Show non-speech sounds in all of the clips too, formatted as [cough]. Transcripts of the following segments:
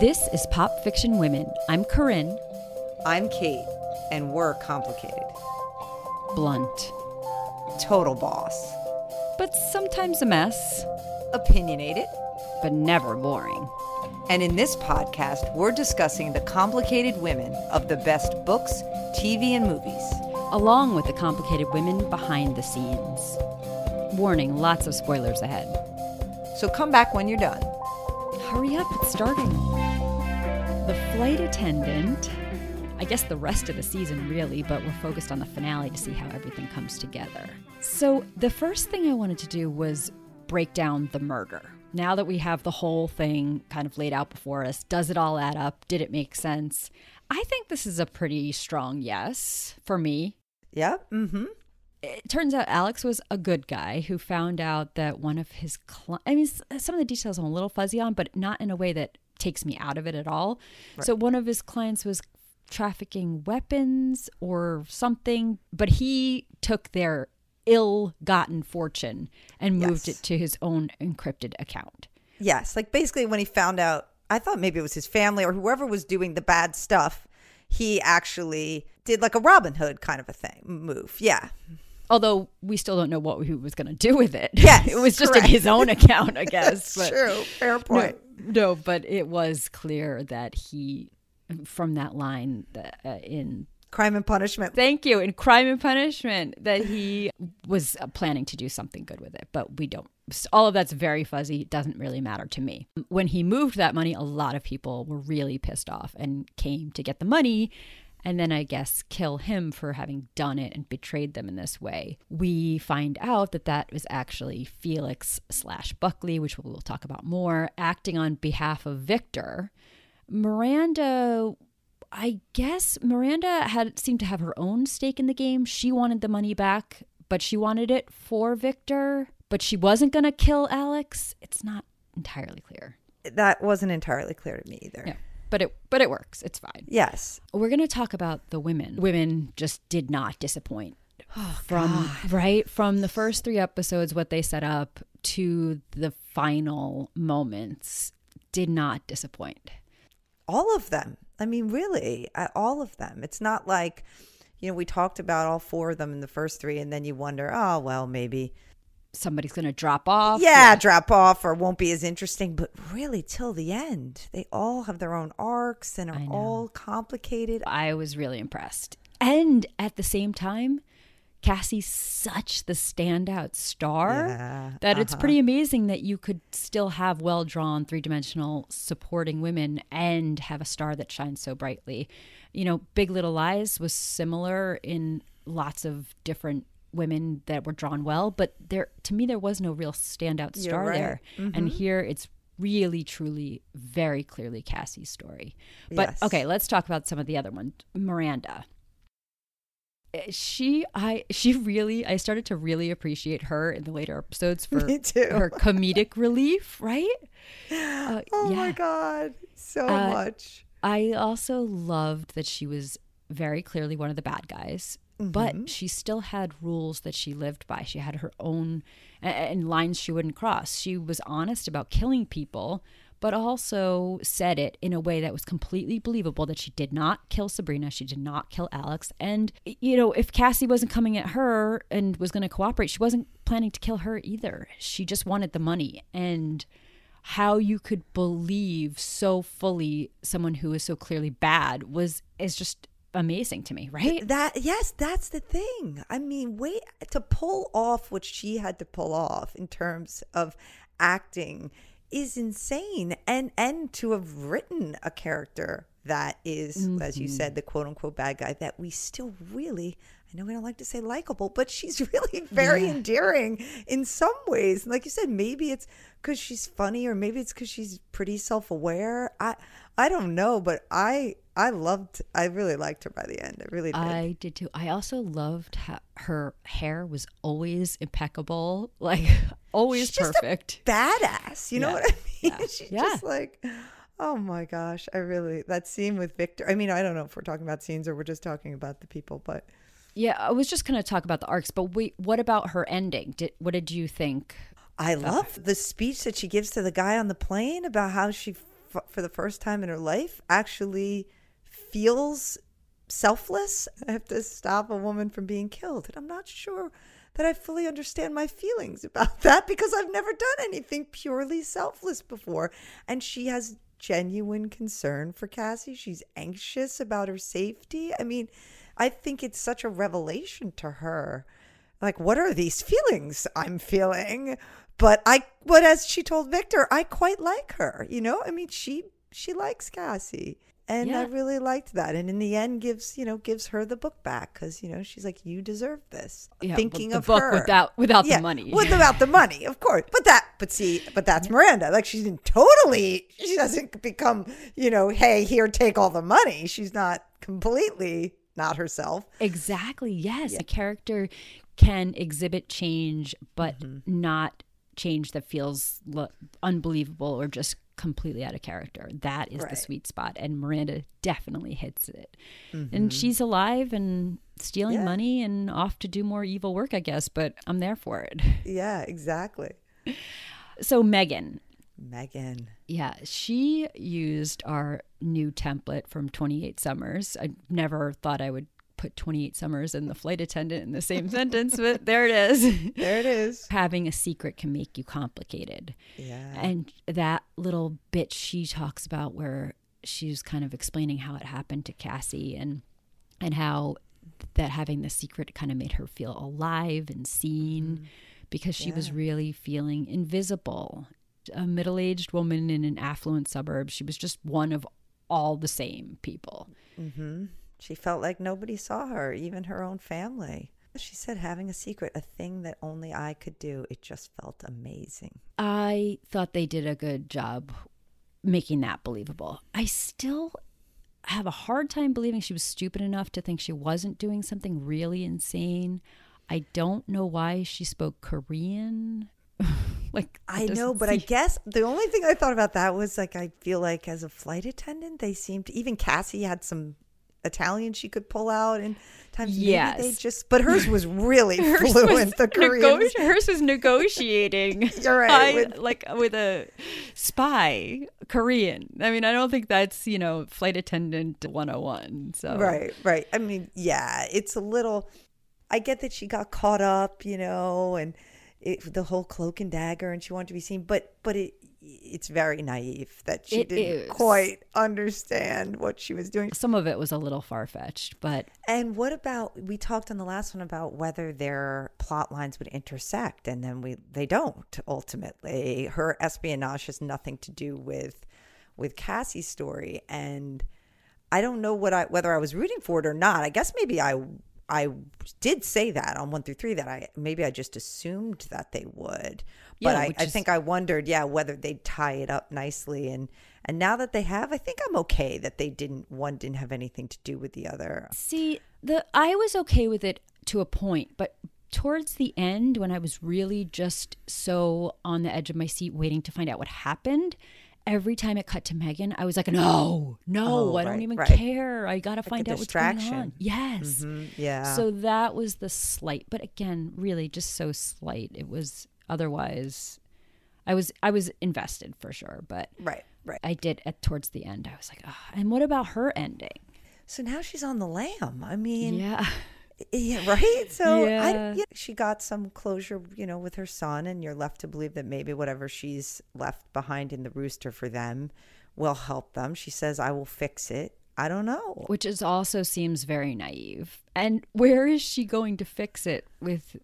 This is Pop Fiction Women. I'm Corinne. I'm Kate, and we're complicated. Blunt. Total boss. But sometimes a mess. Opinionated. But never boring. And in this podcast, we're discussing the complicated women of the best books, TV, and movies. Along with the complicated women behind the scenes. Warning lots of spoilers ahead. So come back when you're done. Hurry up, it's starting. The flight attendant. I guess the rest of the season, really, but we're focused on the finale to see how everything comes together. So, the first thing I wanted to do was break down the murder. Now that we have the whole thing kind of laid out before us, does it all add up? Did it make sense? I think this is a pretty strong yes for me. Yeah. Mm-hmm. It turns out Alex was a good guy who found out that one of his cli- I mean some of the details I'm a little fuzzy on, but not in a way that takes me out of it at all. Right. So one of his clients was trafficking weapons or something, but he took their ill-gotten fortune and moved Yes. it to his own encrypted account. Yes. Like basically, when he found out, I thought maybe it was his family or whoever was doing the bad stuff, he actually did like a Robin Hood kind of a thing move. Yeah. Although we still don't know what he was going to do with it. Yes, [laughs] it was just in his own account, I [laughs] guess. That's but- true. Fair point. No, no, but it was clear that he, from that line uh, in Crime and punishment. Thank you in Crime and Punishment, that he was uh, planning to do something good with it, but we don't. All of that's very fuzzy. It doesn't really matter to me. When he moved that money, a lot of people were really pissed off and came to get the money. And then I guess kill him for having done it and betrayed them in this way. We find out that that was actually Felix slash Buckley, which we'll talk about more, acting on behalf of Victor. Miranda I guess Miranda had seemed to have her own stake in the game. She wanted the money back, but she wanted it for Victor, but she wasn't going to kill Alex. It's not entirely clear. That wasn't entirely clear to me either. Yeah. But it but it works. It's fine. Yes. We're going to talk about the women. Women just did not disappoint. from right from the first 3 episodes what they set up to the final moments did not disappoint. all of them. I mean, really, uh, all of them. It's not like, you know, we talked about all four of them in the first three, and then you wonder, oh, well, maybe, Somebody's going to drop off. yeah, drop off or won't be as interesting. But really, till the end, they all have their own arcs and are all complicated. I was really impressed. And at the same time, Cassie's such the standout star Yeah, that it's uh-huh. pretty amazing that you could still have well drawn three dimensional supporting women and have a star that shines so brightly. You know, Big Little Lies was similar in lots of different women that were drawn well, but there to me there was no real standout star right. there. Mm-hmm. And here it's really truly very clearly Cassie's story. But Yes. okay, let's talk about some of the other ones. Miranda. Uh, She I she really I started to really appreciate her in the later episodes [laughs] for her comedic relief, right? [gasps] Uh, Oh my. God, so Uh, much. I also loved that she was very clearly one of the bad guys, Mm-hmm. but she still had rules that she lived by. She had her own and lines she wouldn't cross. She was honest about killing people, but also said it in a way that was completely believable that she did not kill Sabrina, she did not kill Alex. And you know, if Cassie wasn't coming at her and was going to cooperate, she wasn't planning to kill her either. She just wanted the money and how you could believe so fully someone who is so clearly bad was is just amazing to me, right? That yes, that's the thing. I mean, wait to pull off what she had to pull off in terms of acting is insane, and and to have written a character that is, as you said, mm-hmm. the quote unquote bad guy that we still really. I know we don't like to say likable, but she's [laughs] really very endearing in some ways. And like you said, maybe it's because she's funny, or maybe it's because she's pretty self aware. I I don't know, but I I loved. I really liked her by the end. I really did. I did too. I also loved how her hair was always impeccable, [laughs] like always She's perfect. badass. You know what I mean? Yeah. [laughs] She's Yeah. just like, oh my gosh, I really that scene with Victor. I mean, I don't know if we're talking about scenes or we're just talking about the people, but yeah, I was just going to talk about the arcs, but wait, what about her ending? Did what did you think? I love the speech that she gives to the guy on the plane about how she for the first time in her life, actually feels selfless. [laughs] I have to stop a woman from being killed. And I'm not sure that I fully understand my feelings about [laughs] that because I've never done anything purely selfless before. And she has genuine concern for Cassie. She's anxious about her safety. I mean, I think it's such a revelation to her. Like, what are these feelings I'm feeling? But I, but as she told Victor, I quite like her. You know, I mean, she she likes Cassie, and I really liked that. And in the end, gives you know gives her the book back because you know she's like, you deserve this. Yeah, Thinking the of book her without without yeah, the money. without the money, of course. But that, but see, but that's Miranda. Like she's in totally. She doesn't become, you know, hey, here, take all the money. She's not completely not herself. Exactly. Yes. A character can exhibit change, but Mm-hmm. not change that feels lo- unbelievable or just completely out of character. That is the sweet spot. And Miranda definitely hits it. And she's alive and stealing Mm-hmm. Yeah. money and off to do more evil work, I guess, but I'm there for it. [laughs] Yeah, exactly. So, Megan. Megan. Yeah, she used our new template from 28 Summers. I never thought I would put 28 Summers and the flight attendant in the same [laughs] sentence, but there it is. [laughs] There it is. [laughs] Having a secret can make you complicated. Yeah. And that little bit she talks about where she's kind of explaining how it happened to Cassie and and how that having the secret kind of made her feel alive and seen mm-hmm. because she was really feeling invisible. A middle-aged woman in an affluent suburb, she was just one of all the same people. Mm-hmm. She felt like nobody saw her, even her own family. She said, having a secret, a thing that only I could do, it just felt amazing. I thought they did a good job making that believable. I still have a hard time believing she was stupid enough to think she wasn't doing something really insane. I don't know why she spoke Korean. [laughs] like I know, but I guess the only thing I thought about that was like, I feel like as a flight attendant, they seemed even Cassie had some Italian she could pull out and times maybe Yes. they just, but hers was really [laughs] Hers was fluent. The Korean. nego- hers was negotiating. [laughs] You're right, I- with- like with a spy Korean. I mean, I don't think that's you know flight attendant 101. So Right, right. I mean, yeah, it's a little. I get that she got caught up, you know, and it, the whole cloak and dagger, and she wanted to be seen, but but it it's very naive that she It didn't is. quite understand what she was doing. Some of it was a little far fetched, but And what about we talked on the last one about whether their plot lines would intersect, and then we they don't ultimately. Her espionage has nothing to do with with Cassie's story, and I don't know what I whether I was rooting for it or not. I guess maybe I I did say that on one through three that I maybe I just assumed that they would, but Yeah, I, which I is- think I wondered, yeah, whether they'd tie it up nicely and. And now that they have, I think I'm okay that they didn't. One didn't have anything to do with the other. See, the I was okay with it to a point, but towards the end when I was really just so on the edge of my seat waiting to find out what happened, every time it cut to Megan, I was like, "No, no, Oh, I don't right, even right. care. I got to a find out what's going on." Yes. Mhm, yeah. So that was the slight, but again, really just so slight. It was otherwise I was I was invested for sure, but right, right. I did at towards the end. I was like, oh, and what about her ending? So now she's on the lamb. I mean, Yeah. Yeah, right. So I, Yeah. yeah, she got some closure, you know, with her son, and you're left to believe that maybe whatever she's left behind in the rooster for them will help them. She says, "I will fix it." I don't know. which is also seems very naive. And where is she going to fix it with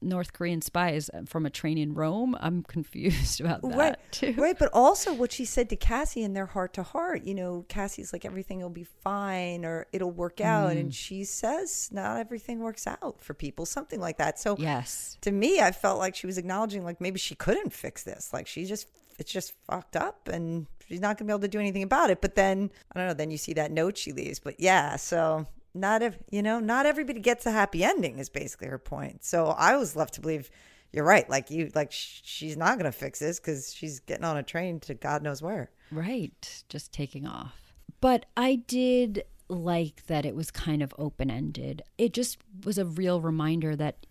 North Korean spies from a train in Rome? I'm [laughs] confused about that Right, too. right, but also what she said to Cassie in their heart to heart. You know, Cassie's like everything will be fine or it'll work out, Mm. and she says not everything works out for people, something like that. So Yes. to me, I felt like she was acknowledging like maybe she couldn't fix this. Like she just it's just fucked up and she's not gonna be able to do anything about it. But then I don't know, then you see that note she leaves. But yeah, so not if you know, not everybody gets a happy ending is basically her point. So I was left to believe you're right. Like you like sh- she's not gonna fix this because she's getting on a train to God knows where. Right. Just taking off. But I did like that it was kind of open ended. It just was a real reminder that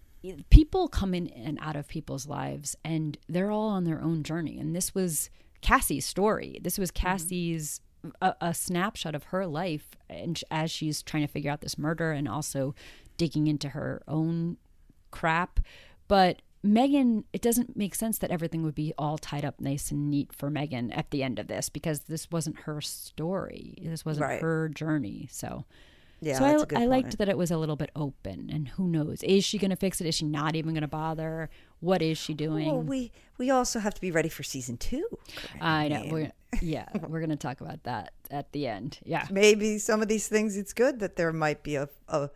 people come in and out of people's lives and they're all on their own journey. And this was Cassie's story. This was mm-hmm. Cassie's a, a snapshot of her life, and sh- as she's trying to figure out this murder and also digging into her own crap. But Megan, it doesn't make sense that everything would be all tied up nice and neat for Megan at the end of this because this wasn't her story. This wasn't Right. her journey. So, Yeah, so I, I liked that it was a little bit open. And who knows? Is she going to fix it? Is she not even going to bother? What is she doing? Well, we we also have to be ready for season two. I know. We're, [laughs] yeah, we're going to talk about that at the end. Yeah. Maybe some of these things, it's good that there might be a, a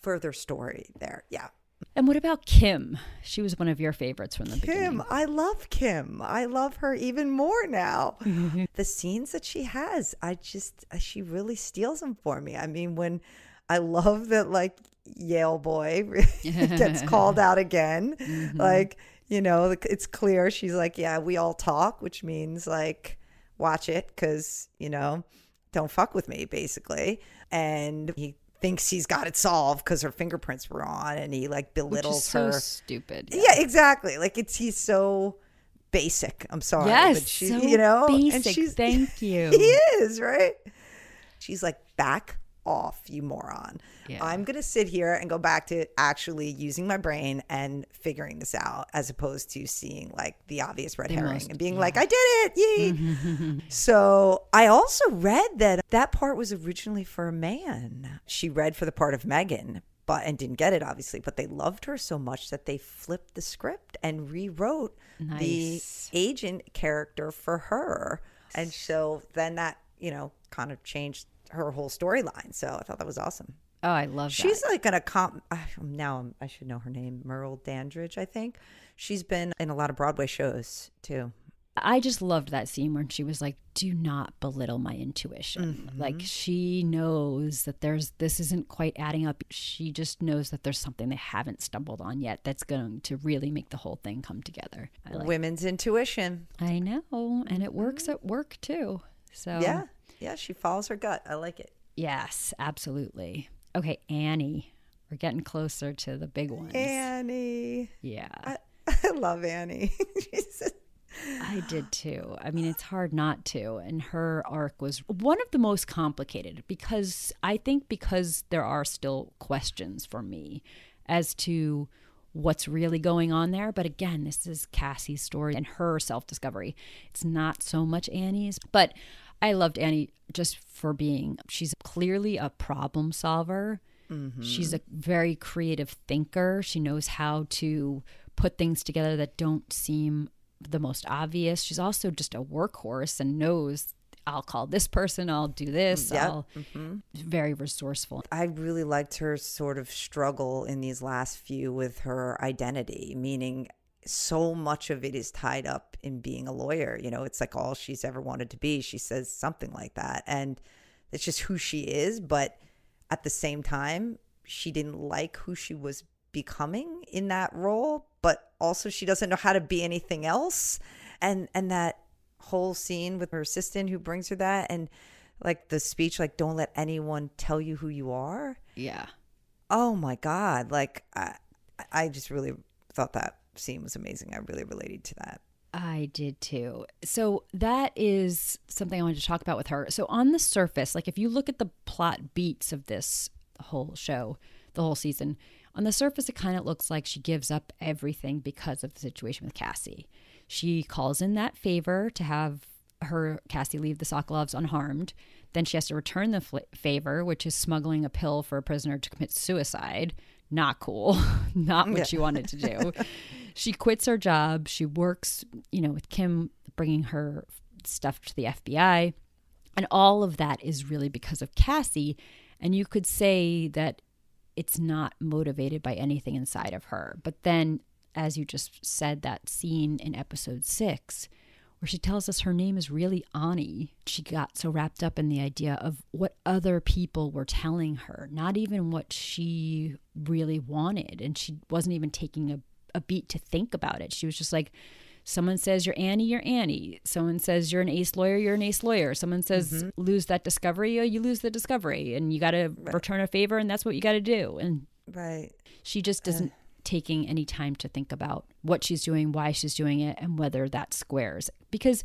further story there. Yeah. And what about Kim? She was one of your favorites from the Kim, beginning. I love Kim. I love her even more now. [laughs] the scenes that she has, I just, she really steals them for me. I mean, when I love that, like, Yale boy [laughs] gets called [laughs] out again. Mm-hmm. Like, you know, it's clear she's like, yeah, we all talk, which means like, watch it because, you know, don't fuck with me, basically. And he thinks he's got it solved because her fingerprints were on and he like belittles so her. stupid. Yeah, exactly. Like it's he's so basic. I'm sorry, Yes, but she, so you know, and basic. she's Thank [laughs] you. he is right. She's like, back off, you moron. Yeah. I'm gonna sit here and go back to actually using my brain and figuring this out, as opposed to seeing like the obvious red herring and being like, I did it, yay! [laughs] so I also read that that part was originally for a man. She read for the part of Megan, but and didn't get it obviously. But they loved her so much that they flipped the script and rewrote the agent character for her. And so then that, you know, kind of changed her whole storyline. So I thought that was awesome. Oh, I love She's that. like gonna comp. I- Now I'm- I should know her name, Merle Dandridge, I think. She's been in a lot of Broadway shows too. I just loved that scene where she was like, "Do not belittle my intuition." Mm-hmm. Like she knows that there's this isn't quite adding up. She just knows that there's something they haven't stumbled on yet that's going to really make the whole thing come together. I like. Women's intuition. I know, and it works mm-hmm. at work too. So Yeah, yeah. She follows her gut. I like it. yes, absolutely. Okay, Annie, we're getting closer to the big ones. Annie. yeah. I, [laughs] I love Annie. [laughs] I did too. I mean, it's hard not to. And her arc was one of the most complicated because I think because there are still questions for me as to what's really going on there. But again, this is Cassie's story and her self discovery. It's not so much Annie's, but I loved Annie just for being, she's clearly a problem solver. Mm-hmm. She's a very creative thinker. She knows how to put things together that don't seem the most obvious. She's also just a workhorse and knows I'll call this person, I'll do this. Yep. I'll mm-hmm. very resourceful. I really liked her sort of struggle in these last few with her identity, meaning so much of it is tied up in being a lawyer. You know, it's like all she's ever wanted to be. She says something like that. And it's just who she is. But at the same time, she didn't like who she was becoming in that role. But also, she doesn't know how to be anything else. And, and that whole scene with her assistant who brings her that and like the speech like don't let anyone tell you who you are Yeah. oh my god like i i just really thought that scene was amazing i really related to that I did too. So that is something I wanted to talk about with her. So on the surface, like if you look at the plot beats of this whole show, the whole season, on the surface it kind of looks like she gives up everything because of the situation with Cassie. She calls in that favor to have her Cassie leave the Sokolovs unharmed. Then she has to return the fl- favor, which is smuggling a pill for a prisoner to commit suicide. Not cool. [laughs] Not what she wanted to do. [laughs] she quits her job. She works, you know, with Kim bringing her stuff to the FBI. And all of that is really because of Cassie. And you could say that it's not motivated by anything inside of her. But then, as you just said, that scene in episode six, where she tells us her name is really Ani. She got so wrapped up in the idea of what other people were telling her, not even what she really wanted. And she wasn't even taking a, a beat to think about it. She was just like, someone says you're Annie, you're Annie. Someone says you're an ace lawyer, you're an ace lawyer. Someone says mm-hmm. lose that discovery, oh, you lose the discovery. And you got to return a favor, and that's what you got to do. And right she just uh. isn't taking any time to think about what she's doing, why she's doing it, and whether that squares. Because,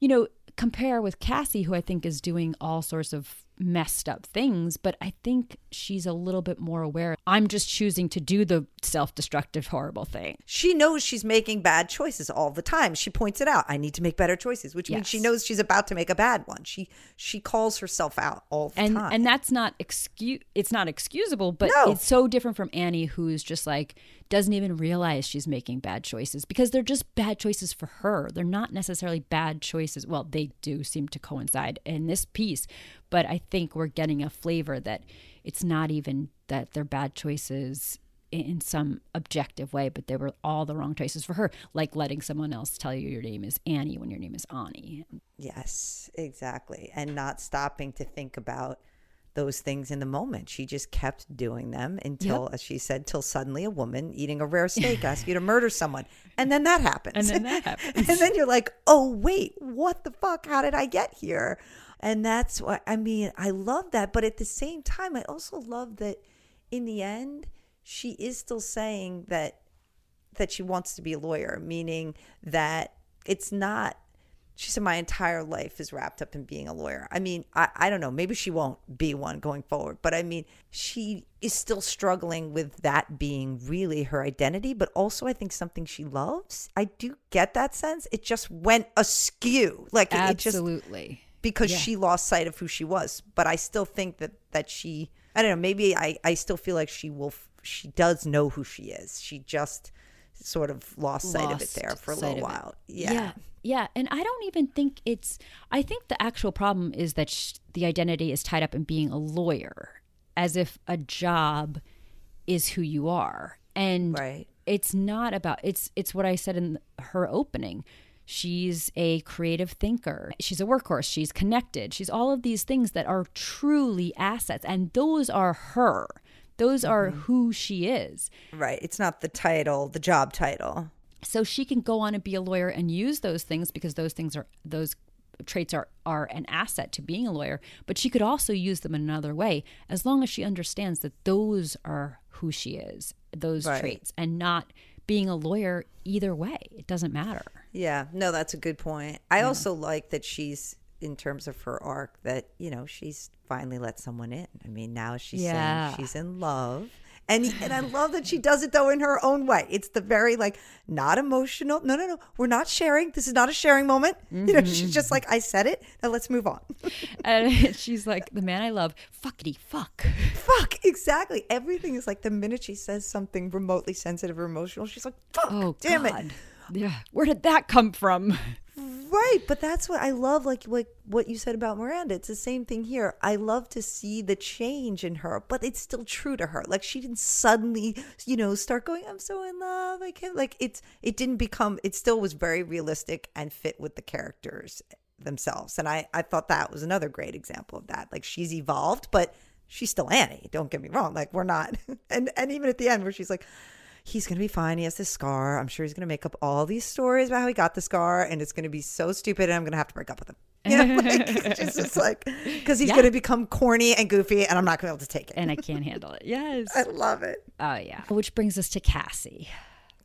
you know, compare with Cassie, who I think is doing all sorts of messed up things, but I think she's a little bit more aware. I'm just choosing to do the self destructive, horrible thing. She knows she's making bad choices all the time. She points it out. I need to make better choices, which means she knows she's about to make a bad one. She she calls herself out all the and time. and that's not excuse it's not excusable but No. it's so different from annie who's just like doesn't even realize she's making bad choices because they're just bad choices for her they're not necessarily bad choices well they do seem to coincide in this piece but i think we're getting a flavor that it's not even that they're bad choices in- some objective way but they were all the wrong choices for her like letting someone else tell you your name is annie when your name is Ani. Yes, exactly. And not stopping to think about those things in the moment. She just kept doing them until, as she said, till suddenly a woman eating a rare [laughs] steak asks you to murder someone. And then that happens. And then that [laughs] happens. and then you're like, oh, wait, what the fuck? How did I get here? And that's what I mean. I love that. But at the same time, I also love that in the end, she is still saying that that she wants to be a lawyer, meaning that it's not. She said, My entire life is wrapped up in being a lawyer. I mean, I, I don't know. Maybe she won't be one going forward, but I mean, she is still struggling with that being really her identity, but also I think something she loves. I do get that sense. It just went askew. Like, it, it just absolutely because Yeah. she lost sight of who she was. But I still think that that she, I don't know, maybe I, I still feel like she will, she does know who she is. She just sort of lost sight of it there for a little while. Yeah. yeah. Yeah. And I don't even think it's, I think the actual problem is that sh- the identity is tied up in being a lawyer, as if a job is who you are. And Right. it's not about, it's, it's what I said in her opening. She's a creative thinker. She's a workhorse. She's connected. She's all of these things that are truly assets. And those are her. Those are Mm-hmm. who she is. Right. It's not the title, the job title. so she can go on and be a lawyer and use those things because those things are those traits are are an asset to being a lawyer but she could also use them in another way as long as she understands that those are who she is those Right. traits and not being a lawyer either way it doesn't matter Yeah. No, that's a good point. I also like that she's, in terms of her arc, that, you know, she's finally let someone in. I mean, now she's Yeah. saying she's in love. And, and I [laughs] love that she does it though in her own way. It's the very like not emotional. No, no, no. We're not sharing. This is not a sharing moment. [laughs] You know, mm-hmm. she's just like, I said it. Now let's move on. [laughs] and she's like the man i love fuckity fuck Fuck. Exactly. Everything is like the minute she says something remotely sensitive or emotional, she's like, fuck. oh damn it. yeah where did that come from Right, but that's what I love. Like like what you said about Miranda. It's the same thing here. I love to see the change in her, but it's still true to her. Like she didn't suddenly, you know, start going, "I'm so in love." I can't. Like it's it didn't become. It still was very realistic and fit with the characters themselves. And I I thought that was another great example of that. Like she's evolved, but she's still Annie. Don't get me wrong. Like we're not. [laughs] And and even at the end where she's like he's going to be fine. He has this scar. I'm sure he's going to make up all these stories about how he got the scar, and it's going to be so stupid, and I'm going to have to break up with him. [laughs] You know, [laughs] like, it's just like, because he's Yeah. going to become corny and goofy, and I'm not going to be able to take it. and i can't handle it yes [laughs] I love it. oh yeah which brings us to cassie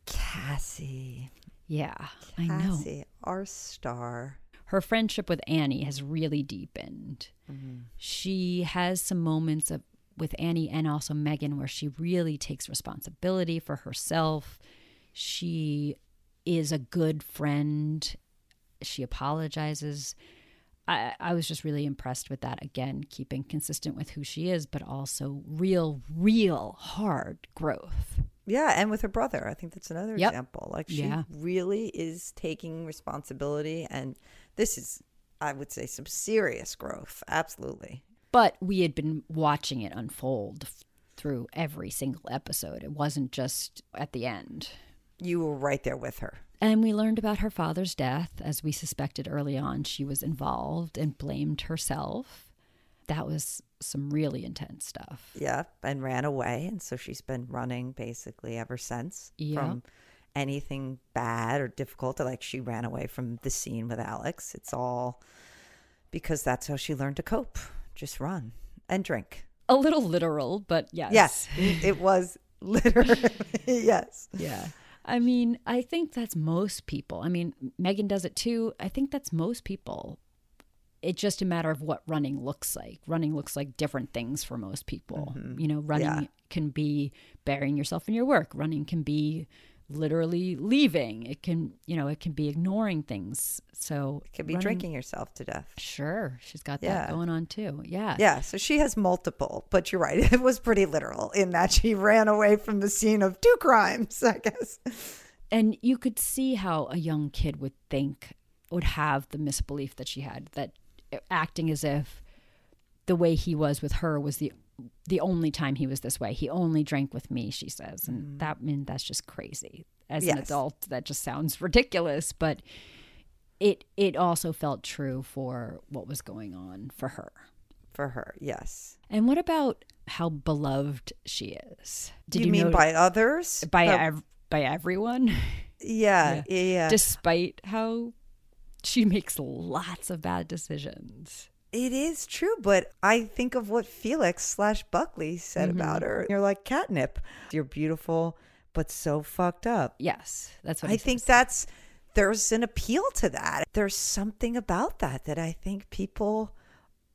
Cassie. yeah i know Cassie, our star. her friendship with Annie has really deepened. Mm-hmm. She has some moments of with Annie and also Megan where she really takes responsibility for herself. She is a good friend. She apologizes. I, I was just really impressed with that. Again, keeping consistent with who she is, but also real, real hard growth. Yeah, and with her brother. I think that's another Yep. example. Like she Yeah. really is taking responsibility, and this is, I would say, some serious growth. Absolutely. But we had been watching it unfold f- through every single episode. It wasn't just at the end. You were right there with her. And we learned about her father's death. As we suspected early on, she was involved and blamed herself. That was some really intense stuff. Yeah, and ran away. And so she's been running basically ever since Yeah. from anything bad or difficult. Like she ran away from the scene with Alex. It's all because that's how she learned to cope. Just run and drink. A little literal, but yes. Yes, it was literally [laughs] yes. Yeah. I mean, I think that's most people. I mean, Megan does it too. I think that's most people. It's just a matter of what running looks like. Running looks like different things for most people. Mm-hmm. You know, running Yeah. can be burying yourself in your work. Running can be literally leaving. It can, you know, it can be ignoring things. So it Could be running- drinking yourself to death. Sure, she's got that going on too. Yeah. Yeah, so she has multiple, but you're right. [laughs] It was pretty literal in that she ran away from the scene of two crimes, [laughs] I guess. And you could see how a young kid would think, would have the misbelief that she had, that acting as if the way he was with her was the the only time he was this way. He only drank with me, she says. And mm-hmm. that I mean that's just crazy. As an adult, that just sounds [laughs] ridiculous, but it it also felt true for what was going on for her. For her, yes. And what about how beloved she is? Do you, mean noti- by others? by But- ev- by everyone? [laughs] yeah, yeah, yeah. despite how she makes lots of bad decisions. It is true, but I think of what Felix slash Buckley said Mm-hmm. about her. You're like catnip. You're beautiful, but so fucked up. Yes, that's what I think says. that's there's an appeal to that. There's something about that that I think people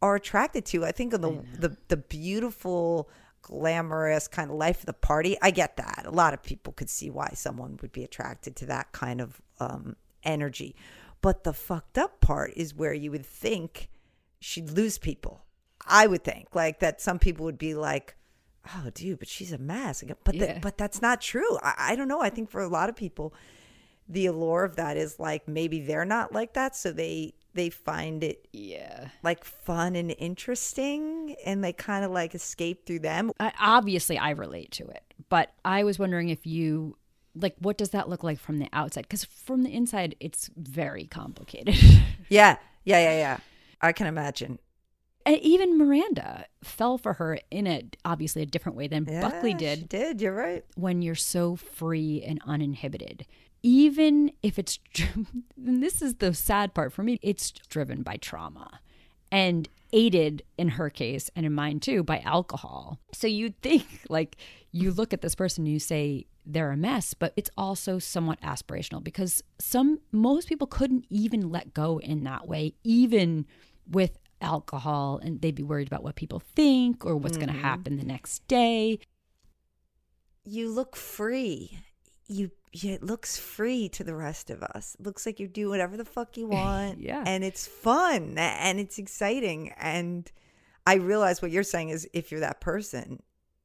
are attracted to. I think of the the, the beautiful, glamorous kind of life of the party. I get that. A lot of people could see why someone would be attracted to that kind of um, energy. But the fucked up part is where you would think she'd lose people. I would think like that. Some people would be like, "Oh, dude, but she's a mess." But Yeah. the, but that's not true. I, I don't know. I think for a lot of people, the allure of that is like maybe they're not like that, so they they find it yeah. like fun and interesting, and they kind of like escape through them. I, obviously, I relate to it, but I was wondering if you like what does that look like from the outside? Because from the inside, it's very complicated. [laughs] Yeah, yeah, yeah, yeah. I can imagine. and even Miranda fell for her in a obviously a different way than Yeah, Buckley she did. did. You're right. when you're so free and uninhibited. Even if it's, [laughs] and this is the sad part for me, it's driven by trauma and aided in her case and in mine too by alcohol. So you'd think like you look at this person and you say they're a mess, but it's also somewhat aspirational because some, most people couldn't even let go in that way, even with alcohol and they'd be worried about what people think or what's going to mm-hmm. happen the next day. You look free. You it looks free to the rest of us. It looks like you do whatever the fuck you [laughs] want. Yeah. And it's fun and it's exciting. And I realize what you're saying is if you're that person,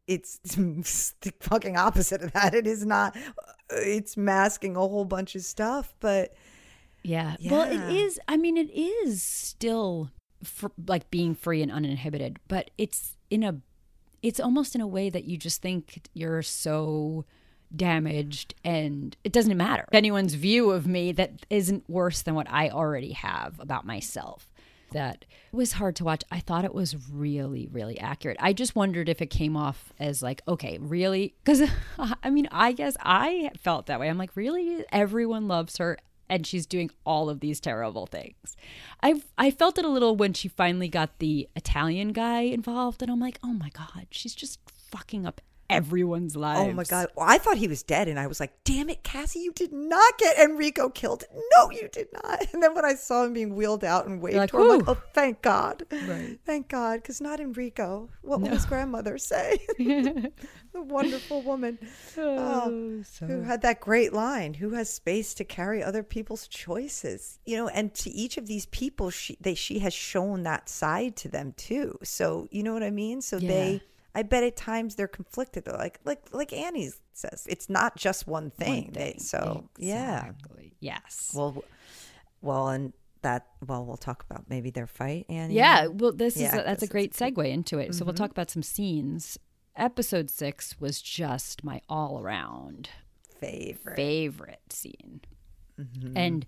it's [laughs] the fucking opposite of that. It is not, uh, it's masking a whole bunch of stuff. But Yeah. Well, it is. I mean, it is still fr- like being free and uninhibited, but it's in a, it's almost in a way that you just think you're so damaged and it doesn't matter. Anyone's view of me that isn't worse than what I already have about myself. That was hard to watch. I thought it was really, really accurate. I just wondered if it came off as like, okay, really? Because [laughs] I mean, I guess I felt that way. I'm like, really? Everyone loves her and she's doing all of these terrible things. I I felt it a little when she finally got the Italian guy involved, and I'm like, oh my god, she's just fucking up everyone's lives. oh my God. Well, I thought he was dead. And I was like, damn it, Cassie, you did not get Enrico killed. No, you did not. [laughs] And then when I saw him being wheeled out and waved like, to I'm like, oh, thank God. Right. [laughs] Thank God. Because not Enrico. What will his grandmother say? [laughs] the wonderful woman. Oh, oh, so- who had that great line who has space to carry other people's choices you know and to each of these people she they she has shown that side to them too so you know what i mean so Yeah. they i bet at times they're conflicted they're like like like annie says it's not just one thing, One They- thing. so yeah Yes. well well and that well we'll talk about maybe their fight annie Yeah, well, this Yeah, is a, that's a great segue into it. So we'll mm-hmm. talk about some scenes. Episode six was just my all around favorite favorite scene, mm-hmm. and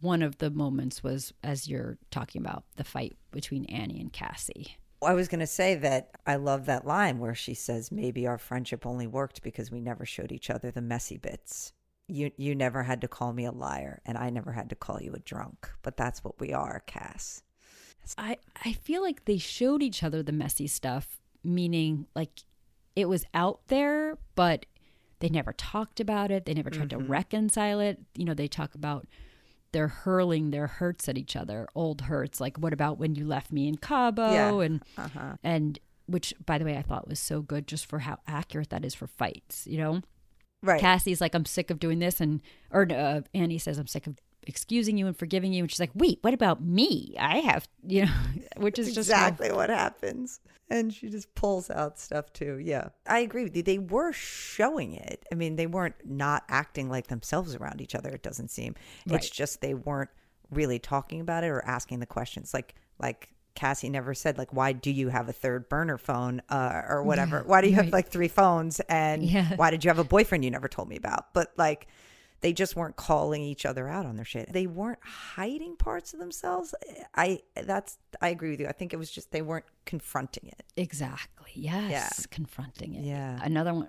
one of the moments was as you're talking about the fight between Annie and Cassie. I was going to say that I love that line where she says, "Maybe our friendship only worked because we never showed each other the messy bits. You you never had to call me a liar, and I never had to call you a drunk. But that's what we are, Cass." I I feel like they showed each other the messy stuff, meaning like it was out there, but they never talked about it. They never tried to mm-hmm. reconcile it. You know, they talk about they're hurling their hurts at each other, old hurts. Like, what about when you left me in Cabo? Yeah. And Uh-huh. and which, by the way, I thought was so good just for how accurate that is for fights. You know, Right. Cassie's like, I'm sick of doing this, and or uh, Annie says, I'm sick of excusing you and forgiving you, and she's like, Wait, what about me? I have, you know, [laughs] which is just exactly what happens. And she just pulls out stuff too. Yeah. I agree with you. They were showing it. I mean, they weren't not acting like themselves around each other, it doesn't seem. Right. It's just they weren't really talking about it or asking the questions. Like like Cassie never said like why do you have a third burner phone uh, or whatever? why do you have like three phones and Yeah. why did you have a boyfriend you never told me about? But like they just weren't calling each other out on their shit. They weren't hiding parts of themselves. I that's I agree with you. I think it was just they weren't confronting it. Exactly. Yes. Confronting it. Yeah. Another one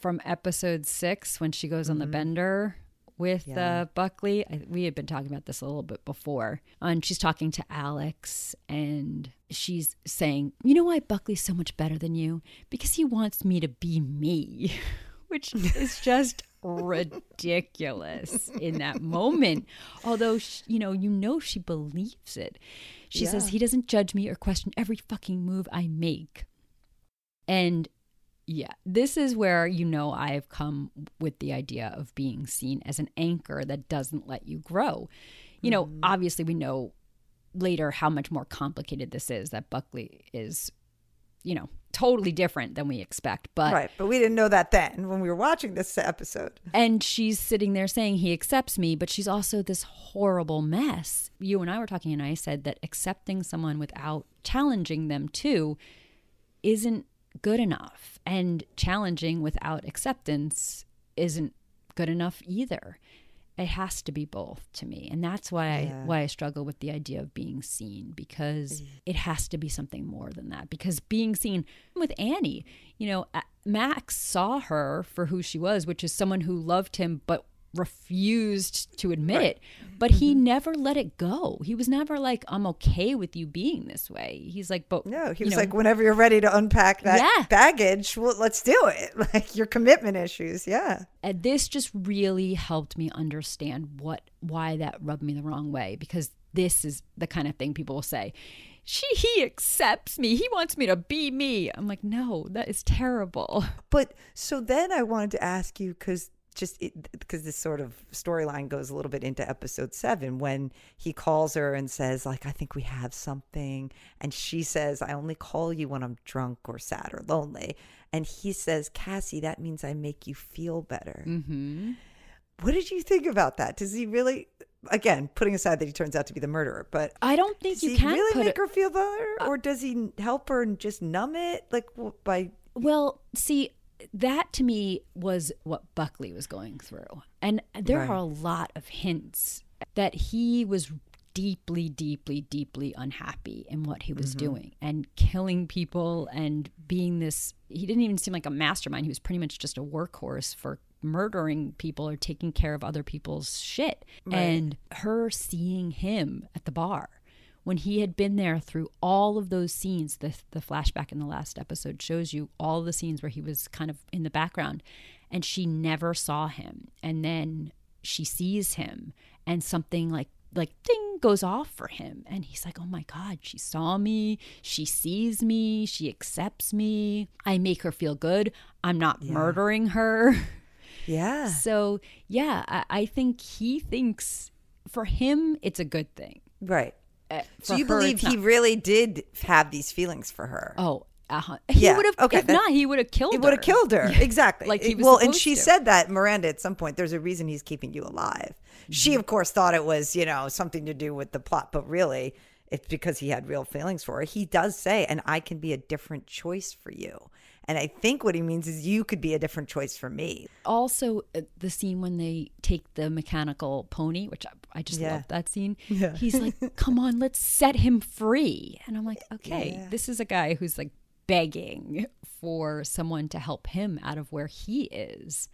from episode six when she goes on the bender with Mm-hmm. Yeah. uh, Buckley. I, we had been talking about this a little bit before. And she's talking to Alex and she's saying, You know why Buckley's so much better than you? Because he wants me to be me, [laughs] which is just ridiculous in that moment. Although, sh you know, you know she believes it. She says, He doesn't judge me or question every fucking move I make. And yeah, this is where you know I have come with the idea of being seen as an anchor that doesn't let you grow. You know, mm-hmm. obviously, we know later how much more complicated this is, that Buckley is, you know, totally different than we expect. But right, but we didn't know that then when we were watching this episode. and she's sitting there saying he accepts me, but she's also this horrible mess. You and I were talking, and I said that accepting someone without challenging them too isn't good enough. And challenging without acceptance isn't good enough either. It has to be both to me. And that's why I why I struggle with the idea of being seen because mm. it has to be something more than that. Because being seen with Annie, you know, Max saw her for who she was, which is someone who loved him but refused to admit it. But he Mm-hmm. never let it go. He was never like, I'm okay with you being this way. He's like, but No, he was know, like, whenever you're ready to unpack that Yeah. baggage, well, let's do it. [laughs] Like your commitment issues. Yeah. and this just really helped me understand what why that rubbed me the wrong way because this is the kind of thing people will say she he accepts me he wants me to be me i'm like no that is terrible But so then I wanted to ask you because just because this sort of storyline goes a little bit into episode seven when he calls her and says like I think we have something and she says I only call you when I'm drunk or sad or lonely and he says Cassie that means I make you feel better. mm-hmm. What did you think about that? Does he really again putting aside that he turns out to be the murderer, but i don't think does you he can really make it her feel better or does he help her and just numb it like by Well, see, that to me was what Buckley was going through. And there Right. are a lot of hints that he was deeply, deeply, deeply unhappy in what he was mm-hmm. doing and killing people and being this. He didn't even seem like a mastermind. He was pretty much just a workhorse for murdering people or taking care of other people's shit. And her seeing him at the bar when he had been there through all of those scenes the, the flashback in the last episode shows you all the scenes where he was kind of in the background and she never saw him. And then she sees him and something like like ding goes off for him. And he's like oh my god she saw me. She sees me. She accepts me. I make her feel good. I'm not murdering her. [laughs] Yeah. So yeah I, I think he thinks for him it's a good thing. Right So for you her, believe he not. really did have these feelings for her? Oh, uh-huh. he Yeah, would have. okay, if that- not, he would have killed her. He would have killed her. Exactly. Like he was well, and she to. said that Miranda at some point. There's a reason he's keeping you alive. She, Mm-hmm. of course, thought it was you know something to do with the plot, but really, it's because he had real feelings for her. He does say, "And I can be a different choice for you." And I think what he means is you could be a different choice for me. Also, uh, the scene when they take the mechanical pony, which I, I just Yeah. love that scene. Yeah. He's like, [laughs] "Come on, let's set him free," and I'm like, "Okay, Yeah. this is a guy who's like begging for someone to help him out of where he is."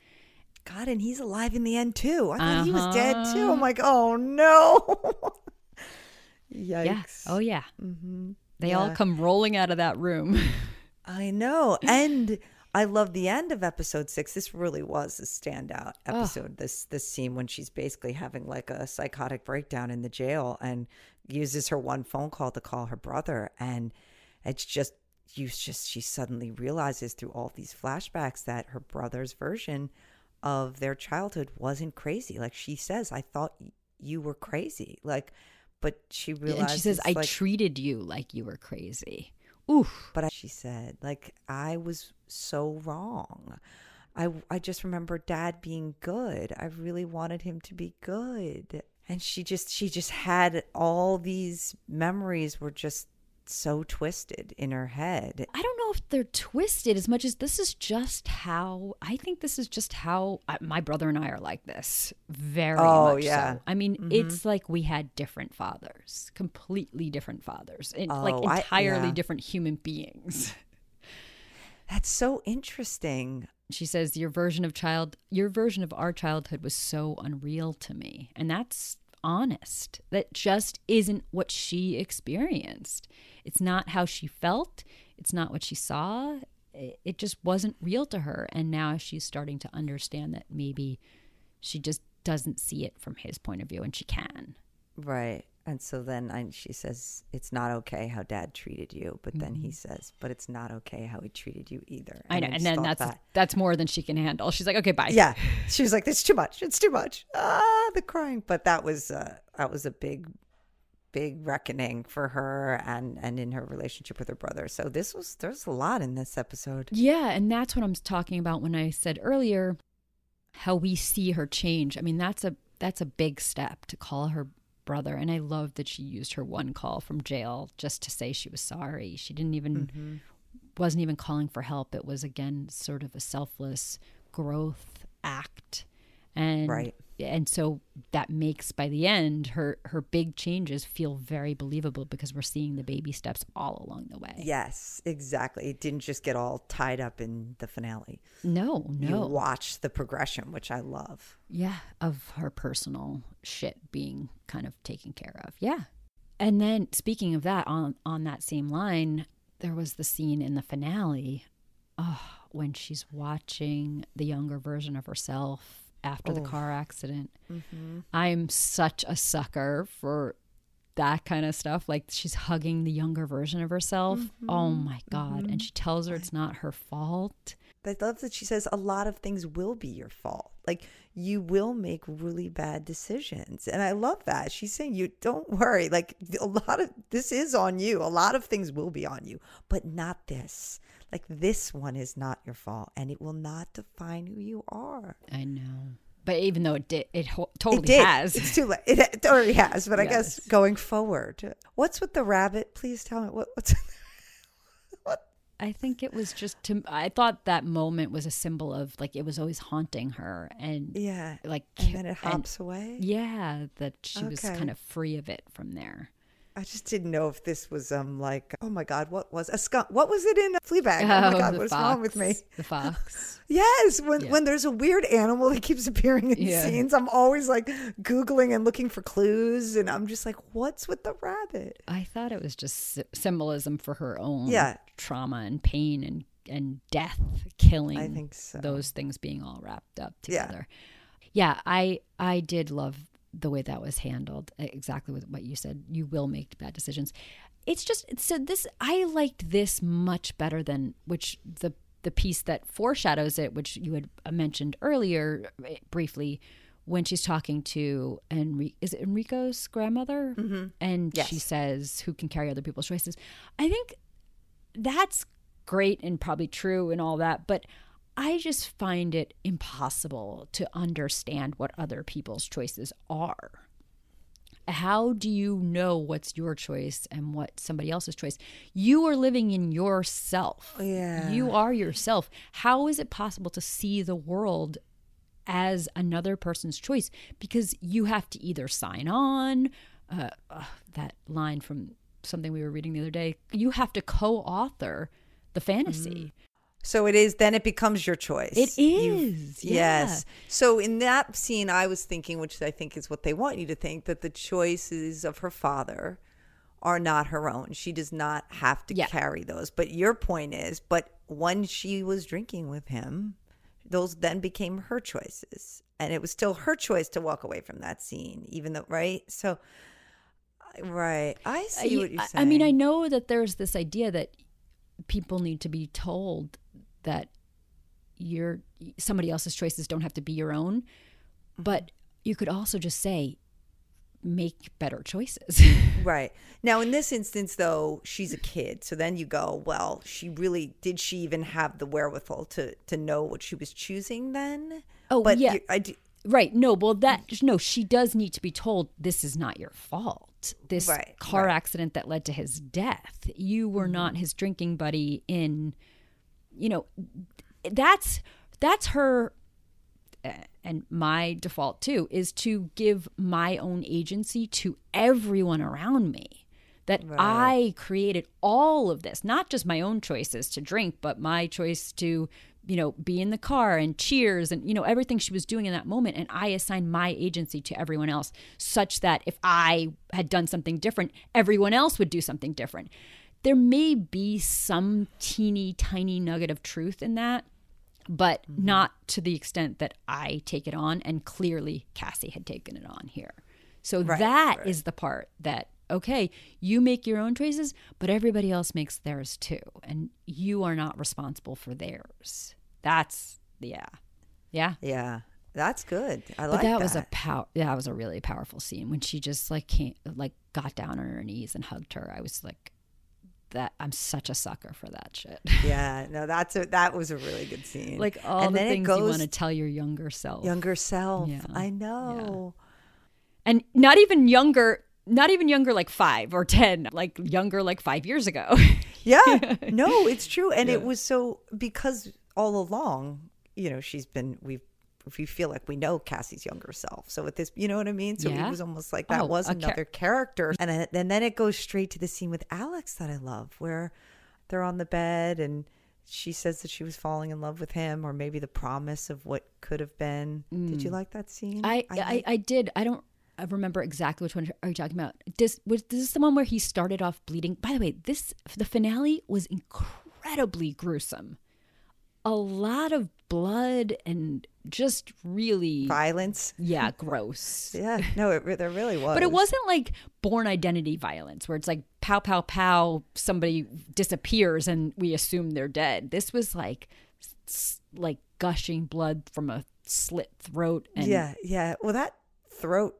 God, and he's alive in the end too. I thought he was dead too. Uh-huh. I'm like, oh no. [laughs] Yikes. Yeah. Oh yeah. Mm-hmm. They all come rolling out of that room. [laughs] I know. [laughs] And I love the end of episode six. This really was a standout episode. This this scene when she's basically having like a psychotic breakdown in the jail and uses her one phone call to call her brother, and it's just you just she suddenly realizes through all these flashbacks that her brother's version of their childhood wasn't crazy. Like she says, I thought you were crazy. Like, but she realizes, and she says, "I like, treated you like you were crazy." Oof. but I, she said, like, I was so wrong. I, I just remember dad being good. I really wanted him to be good. And she just, she just had all these memories were just so twisted in her head. I don't know if they're twisted as much as this is just how I think this is just how I, my brother and I are like this. Very Oh, much yeah. so. I mean, mm-hmm. it's like we had different fathers, completely different fathers, and like Oh, I- entirely yeah. different human beings. [laughs] That's so interesting. She says your version of child your version of our childhood was so unreal to me. And that's honest. That just isn't what she experienced. It's not how she felt. It's not what she saw. It just wasn't real to her. And now she's starting to understand that maybe she just doesn't see it from his point of view and she can. Right. And so then I, she says, It's not okay how dad treated you. But then he says, But it's not okay how he treated you either. Mm-hmm. I know. just And then that's that- that's more than she can handle. She's like, okay, bye. yeah [laughs] she was like it's too much it's too much ah the crying but that was uh that was a big big reckoning for her and and in her relationship with her brother so this was there's a lot in this episode Yeah, and that's what I'm talking about when I said earlier how we see her change. I mean, that's a that's a big step to call her brother and I love that she used her one call from jail just to say she was sorry. She didn't even mm-hmm. wasn't even calling for help. It was again sort of a selfless growth act. And Right. And so that makes by the end her her big changes feel very believable because we're seeing the baby steps all along the way. yes exactly it didn't just get all tied up in the finale No, no. you watch the progression which i love Yeah, of her personal shit being kind of taken care of. Yeah. And then speaking of that on on that same line, there was the scene in the finale oh, when she's watching the younger version of herself after the oh. car accident. Mm-hmm. I'm such a sucker for that kind of stuff. Like she's hugging the younger version of herself. Oh mm-hmm. my God. And mm-hmm. she tells her it's not her fault. I love that she says a lot of things will be your fault. Like you will make really bad decisions. And I love that. She's saying you don't worry. Like a lot of this is on you. A lot of things will be on you, but not this. Like this one is not your fault and it will not define who you are. I know. But even though it did, it ho- totally it did. has. It's too late. It, it already has, but I guess going forward. What's with the rabbit? Please tell me what what's what I think it was just to. I thought that moment was a symbol of like it was always haunting her, and Yeah. like And then it and- hops away. yeah, that she was kind of free of it from there. I just didn't know if this was um like oh my god what was a skunk what was it in Fleabag oh my god what's wrong with me The fox. [laughs] yes when Yeah. when there's a weird animal that keeps appearing in Yeah. scenes I'm always like googling and looking for clues and I'm just like what's with the rabbit I thought it was just symbolism for her own Yeah. trauma and pain and and death, killing. I think so. Those things being all wrapped up together Yeah. together. Yeah, I I did love the way that was handled. Exactly with what you said. You will make bad decisions. It's just so this. I liked this much better than which the the piece that foreshadows it, which you had uh, mentioned earlier eh, briefly. When she's talking to Enrique, is it Enrico's grandmother? Mm-hmm. And Yes. she says, "Who can carry other people's choices?" I think that's great and probably true and all that, but I just find it impossible to understand what other people's choices are. How do you know what's your choice and what somebody else's choice? You are living in yourself. Yeah. You are yourself. How is it possible to see the world as another person's choice? Because you have to either sign on, uh, uh, that line from something we were reading the other day, you have to co author the fantasy. So it is then it becomes your choice It is. You- yeah. yes so in that scene I was thinking which I think is what they want you to think that the choices of her father are not her own. She does not have to Yeah. carry those. But your point is, but when she was drinking with him, those then became her choices. And it was still her choice to walk away from that scene, even though, right? So, right. I see uh, what you're saying. I mean, I know that there's this idea that people need to be told that your somebody else's choices don't have to be your own, mm-hmm. but you could also just say make better choices. [laughs] Right. Now, in this instance, though, she's a kid. So then you go, well, she really did she even have the wherewithal to to know what she was choosing then? Oh, but yeah. I do, right. No, well that no, she does need to be told this is not your fault. This Right, car right. Mm-hmm. accident that led to his death. You were not his drinking buddy in you know that's that's her and my default too is to give my own agency to everyone around me that i created all of this not just my own choices to drink but my choice to you know be in the car and cheers and you know everything she was doing in that moment and i assigned my agency to everyone else such that if i had done something different everyone else would do something different there may be some teeny tiny nugget of truth in that but mm-hmm. not to the extent that I take it on. And clearly, Cassie had taken it on here. So that is the part that, okay, you make your own choices, but everybody else makes theirs too. And you are not responsible for theirs. That's, yeah. Yeah. yeah, that's good. I But like that, that. was a pow- that was a really powerful scene when she just like came like got down on her knees and hugged her. I was like that I'm such a sucker for that shit. yeah. [laughs] No, that's a that was a really good scene. like all and the things you want to tell your younger self. younger self. Yeah. I know. and not even younger not even younger like five or ten like younger like five years ago [laughs] Yeah. [laughs] no, it's true. And it was so because all along, you know, she's been we've we feel like we know Cassie's younger self. So with this, you know what I mean? So Yeah. it was almost like that Oh, was a char- another character. And, then- and then it goes straight to the scene with Alex that I love, where they're on the bed and she says that she was falling in love with him, or maybe the promise of what could have been. Did you like that scene? Mm. I, I I did i don't I remember exactly which one are you talking about this was this is the one where he started off bleeding by the way this the finale was incredibly gruesome a lot of blood and just really Violence. yeah gross [laughs] Yeah, no, it, there really was. But it wasn't like Bourne Identity violence where it's like pow pow pow somebody disappears and we assume they're dead. This was like like gushing blood from a slit throat and yeah, yeah. Well, that throat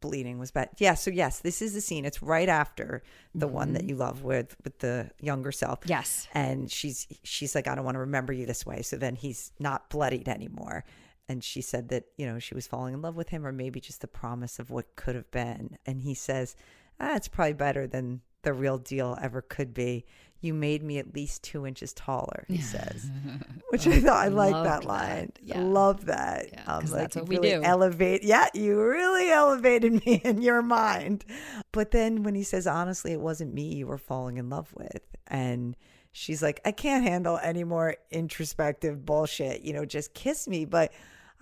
bleeding was bad. Yeah. So yes, this is the scene. It's right after the one Mm-hmm. that you love with with the younger self. Yes. And she's she's like, I don't want to remember you this way. So then he's not bloodied anymore. And she said that you know she was falling in love with him, or maybe just the promise of what could have been. And he says, ah, "It's probably better than the real deal ever could be. You made me at least two inches taller." He says, [laughs] which I thought I like that that. line. Yeah. Love that. Yeah, Um, like that's you what we really do. Elevate, yeah, you really elevated me [laughs] in your mind. But then when he says, honestly, it wasn't me you were falling in love with, and she's like, I can't handle any more introspective bullshit. You know, just kiss me. But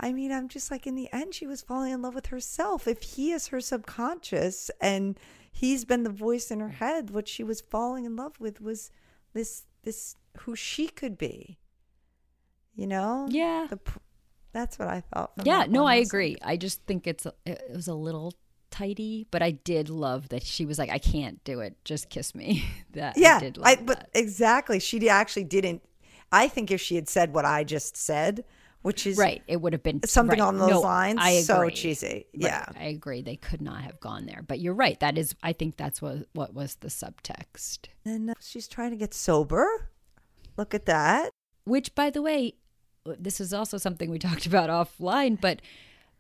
I mean, I'm just like, in the end, she was falling in love with herself. If he is her subconscious and he's been the voice in her mm. head, what she was falling in love with was this, this, who she could be. You know? Yeah. The, that's what I thought. Yeah, no. I agree. I just think it's a, it was a little tidy, but I did love that she was like I can't do it. Just kiss me. [laughs] that yeah, I did love I, but that. exactly. She actually didn't. I think if she had said what I just said, which is Right, it would have been something right. on those No, lines, I so agree. cheesy. Right, Yeah. I agree. They could not have gone there. But you're right. That is, I think that's what what was the subtext. And uh, she's trying to get sober. Look at that. Which, by the way, this is also something we [laughs] talked about offline. But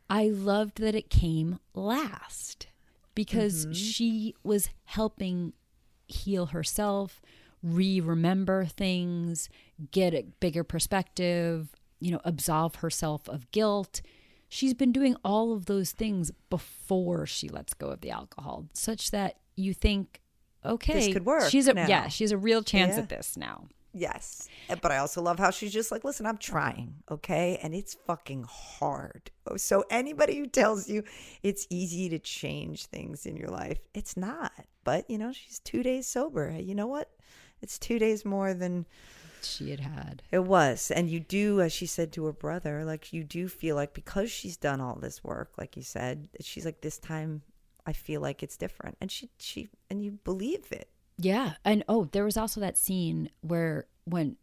I loved that it came last because she was helping heal herself, re-remember things, get a bigger perspective. You know, absolve herself of guilt. She's been doing all of those things before she lets go of the alcohol, such that you think, okay, this could work She's a now. yeah, she has a real chance Yeah. at this now. Yes. But I also love how she's just like, listen, I'm trying, okay? And it's fucking hard. Oh, So anybody who tells you it's easy to change things in your life, it's not. But, you know, she's two days sober. You know what? It's two days more than She had had. it was. And you do, as she said to her brother, like, you do feel like because she's done all this work, like you said, she's like, this time I feel like it's different. And she, she, and you believe it. Yeah. And oh, there was also that scene where when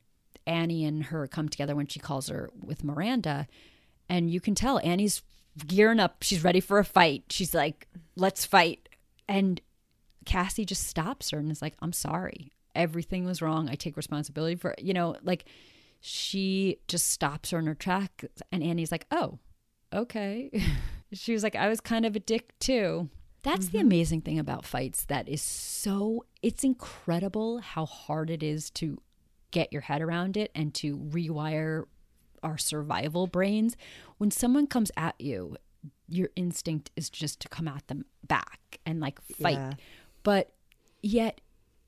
Ani and her come together when she calls her with Miranda, and you can tell Ani's gearing up. She's ready for a fight. She's like, let's fight. And Cassie just stops her and is like, I'm sorry. Everything was wrong. I take responsibility for. You know, like she just stops her in her track. And Ani's like, oh, okay. [laughs] she was like, I was kind of a dick too. That's the mm-hmm. amazing thing about fights that is so, it's incredible how hard it is to get your head around it and to rewire our survival brains. When someone comes at you, your instinct is just to come at them back and like fight. Yeah. But yet,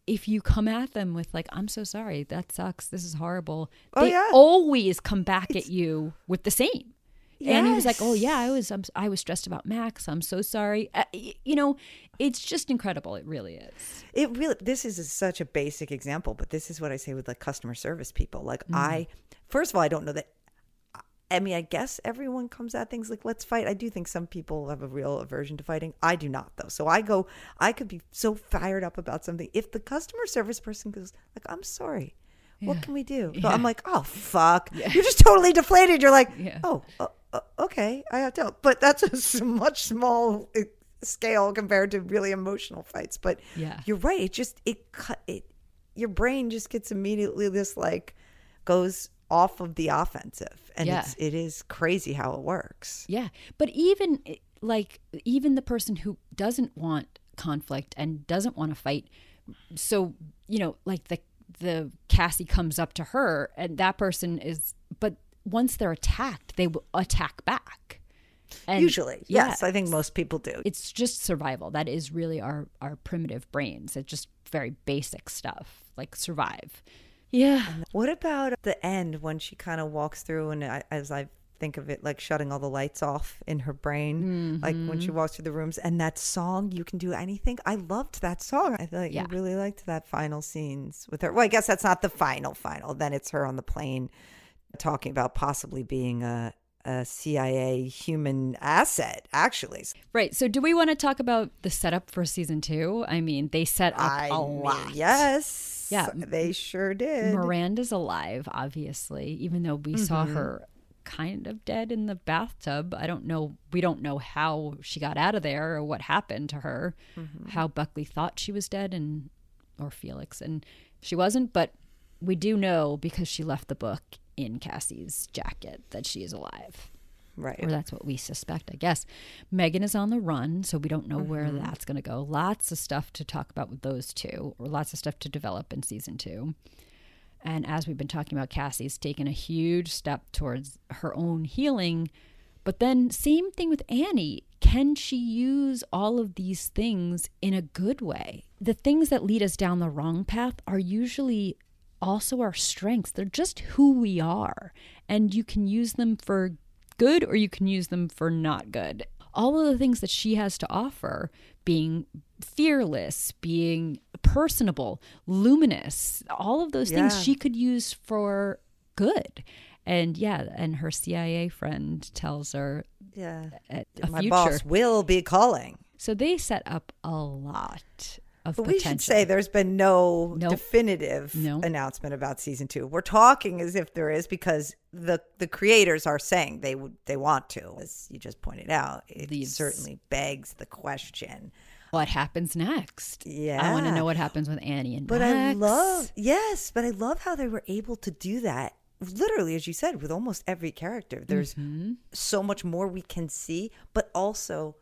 if you come at them with like, "I'm so sorry, that sucks, this is horrible," Oh, they yeah. always come back at you with the same. And he was like, "Oh yeah, I was I'm, I was stressed about Max. I'm so sorry." Uh, you know, it's just incredible. It really is. It really, this is a, such a basic example, but this is what I say with like customer service people. Like, I, first of all, I don't know that. I mean, I guess everyone comes at things like, let's fight. I do think some people have a real aversion to fighting. I do not, though. So I go, I could be so fired up about something. If the customer service person goes, like, I'm sorry, what can we do? So I'm like, oh, fuck. You're just totally deflated. You're like, Yeah. oh, uh, uh, okay, I have to. But that's a much small uh, scale compared to really emotional fights. But Yeah. you're right. It just it cut it. Your brain just gets immediately this like goes off of the offensive, and Yeah. it's it is crazy how it works. Yeah. But even eh, like even the person who doesn't want conflict and doesn't want to fight so you know like the the Cassie comes up to her and that person is but once they're attacked they will attack back. And Usually, yeah, yes, I think most people do. it's just survival. That is really our our primitive brains. It's just very basic stuff like survive. Yeah. What about the end when she kind of walks through and I, as I think of it like shutting all the lights off in her brain, like when she mm-hmm. walks through the rooms and that song, You Can Do Anything. I loved that song. I feel like Yeah. you really liked that final scenes with her. Well, I guess that's not the final, final. Then it's her on the plane talking about possibly being a, a CIA human asset, actually. Right. So do we want to talk about the setup for season 2? I mean, they set up I a mean, lot. yes. Yeah. They sure did. Miranda's alive, obviously, even though we saw mm-hmm. her kind of dead in the bathtub. I don't know. We don't know how she got out of there or what happened to her. Mm-hmm. How Buckley thought she was dead and or Felix and she wasn't, but we do know because she left the book in Cassie's jacket that she is alive. Right. Or that's what we suspect, I guess. Megan is on the run, so we don't know where mm-hmm. that's going to go. Lots of stuff to talk about with those two, or lots of stuff to develop in season two. And as we've been talking about, Cassie's taken a huge step towards her own healing. But then, same thing with Ani. Can she use all of these things in a good way? The things that lead us down the wrong path are usually also our strengths. They're just who we are. And you can use them for good or you can use them for not good. All of the things that she has to offer, being fearless, being personable, luminous, all of those Yeah. things she could use for good. And yeah, and her CIA friend tells her yeah. a, a My future. boss will be calling. So they set up a lot of But potential. we should say there's been no Nope. definitive No. announcement about season two. We're talking as if there is because the the creators are saying they would they want to. As you just pointed out, it These- certainly begs the question. what happens next. Yeah. I want to know what happens with Ani and But I love yes, but I love how they were able to do that. Literally, as you said, with almost every character, there's Mm-hmm. so much more we can see, but also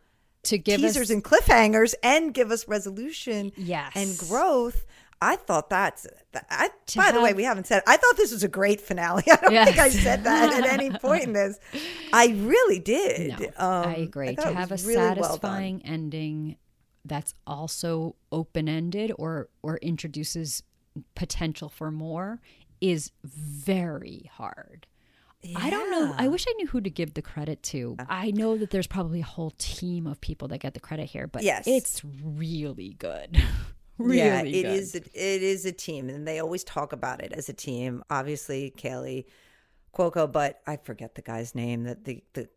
to give teasers us and cliffhangers and give us resolution Yes. and growth. I thought that's. I, by the way, we haven't said. I thought this was a great finale. [laughs] I don't Yes. think I said that at any [laughs] point in this. I really did. No, Um, I agree. thought to have a really well satisfying ending that's also open ended or or introduces potential for more is very hard. I don't know. I wish I knew who to give the credit to. Uh. I know that there's probably a whole team of people that get the credit here, but Yes. it's really good. [laughs] really yeah, it good. is. It is a team, and they always talk about it as a team. Obviously, Kaley Cuoco, but I forget the guy's name. That the the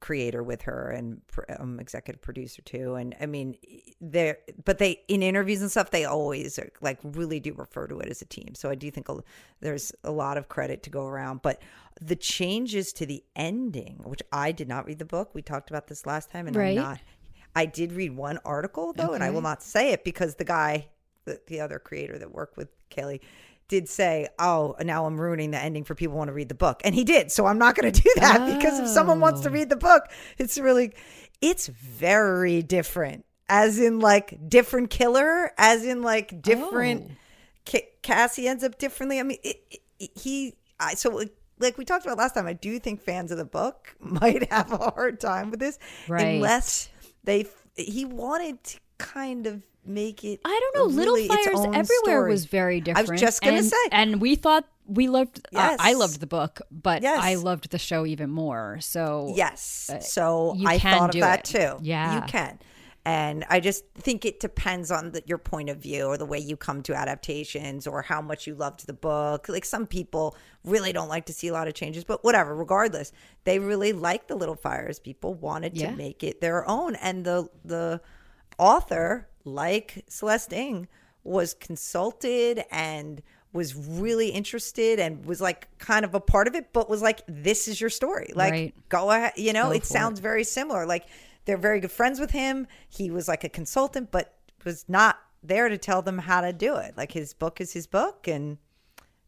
creator with her and um, executive producer too. And I mean, they're but they in interviews and stuff they always are, like really do refer to it as a team. So I do think a, there's a lot of credit to go around. But the changes to the ending, which I did not read the book. We talked about this last time, and Right. I'm not. I did read one article though, and I will not say it because the guy, the, the other creator that worked with Kaley, did say, "Oh, now I'm ruining the ending for people who want to read the book," and he did. So I'm not going [laughs] to do that because if someone wants to Oh. read the book, it's really, it's very different. As in, like different killer. As in, like different. Oh. Ca- Cassie ends up differently. I mean, it, it, he. I, so like, like we talked about last time, I do think fans of the book [laughs] might have a hard time with this, Right. unless they. He wanted to kind of make it. I don't know. Little really its Fires Everywhere story. was very different. I was just gonna and, say. and we thought we loved. uh, I loved the book, but Yes. I loved the show even more. So Yes. So I thought of that it. too. Yeah. You can. And I just think it depends on the, your point of view or the way you come to adaptations or how much you loved the book. Like some people really don't like to see a lot of changes, but whatever, regardless, they really like the Little Fires. People wanted to make it their own. And the, the author, like Celeste Ng, was consulted and was really interested and was like kind of a part of it, but was like, this is your story. Like, Right. go ahead. You know, Go it sounds very similar. Like, they're very good friends with him. He was like a consultant, but was not there to tell them how to do it. Like, his book is his book, and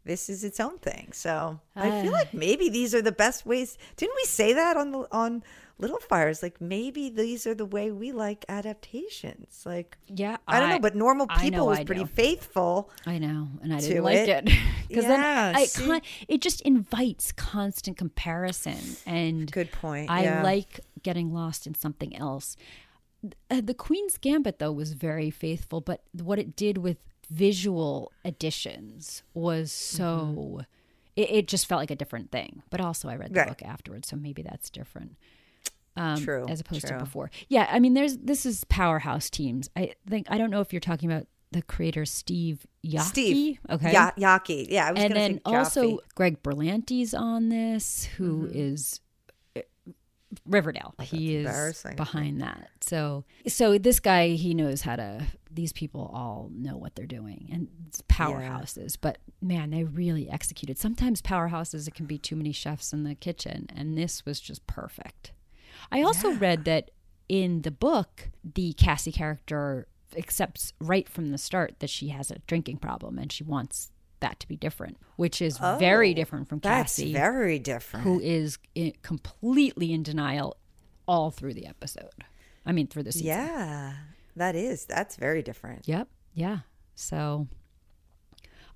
this is its own thing. So I feel Ah. like maybe these are the best ways. Didn't we say that on the on Little Fires? Like maybe these are the way we like adaptations. Like yeah, I don't know, but normal people was I pretty do. faithful. I know, and I didn't like it. it [laughs] because Yeah, then I con- it just invites constant comparison, and Good point. I yeah. like getting lost in something else. Uh, the Queen's Gambit though was very faithful, but what it did with visual additions was so. Mm-hmm. It, it just felt like a different thing. But also, I read the Right. book afterwards, so maybe that's different. Um, True, as opposed true. to before. Yeah, I mean, there's this is powerhouse teams. I think I don't know if you're talking about the creator Steve Yockey. Steve. okay, Ya- Yockey. Yeah, I was and then also Greg Berlanti's on this, who Mm-hmm. is Riverdale. he is behind that. So, so this guy, he knows how to. These people all know what they're doing, and powerhouses. But man, they really executed. Sometimes powerhouses, it can be too many chefs in the kitchen, and this was just perfect. I also read that in the book, the Cassie character accepts right from the start that she has a drinking problem and she wants that to be different, which is very Oh, different from That's Cassie, very different. who is i completely in denial all through the episode. I mean, through the season. yeah, that is. That's very different. Yep. Yeah. So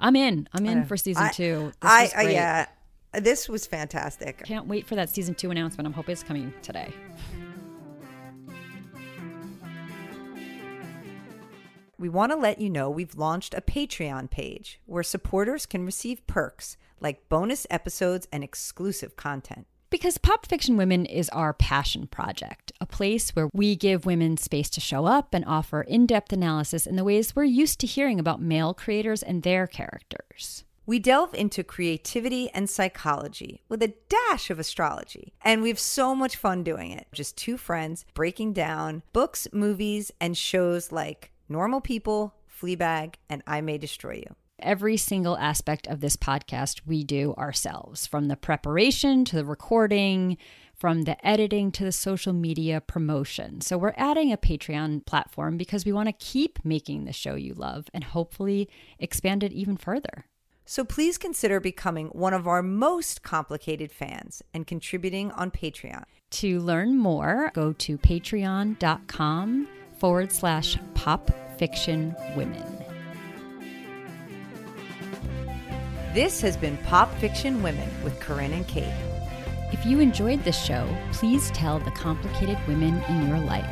I'm in. I'm in uh, for season I- two. This I, I yeah, this was fantastic. Can't wait for that season two announcement. I'm hoping it's coming today. We want to let you know we've launched a Patreon page where supporters can receive perks like bonus episodes and exclusive content. Because Pop Fiction Women is our passion project, a place where we give women space to show up and offer in depth analysis in the ways we're used to hearing about male creators and their characters. We delve into creativity and psychology with a dash of astrology, and we have so much fun doing it. Just two friends breaking down books, movies, and shows like Normal People, Fleabag, and I May Destroy You. Every single aspect of this podcast we do ourselves, from the preparation to the recording, from the editing to the social media promotion. So, we're adding a Patreon platform because we want to keep making the show you love and hopefully expand it even further. So please consider becoming one of our most complicated fans and contributing on Patreon. To learn more, go to patreon.com forward slash pop fiction women. This has been Pop Fiction Women with Corinne and Kate. If you enjoyed this show, please tell the complicated women in your life.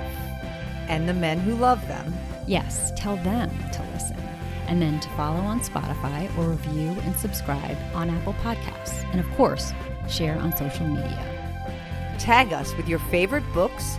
And the men who love them. Yes, tell them to listen. and then to follow on Spotify or review and subscribe on Apple Podcasts. And of course, share on social media. Tag us with your favorite books,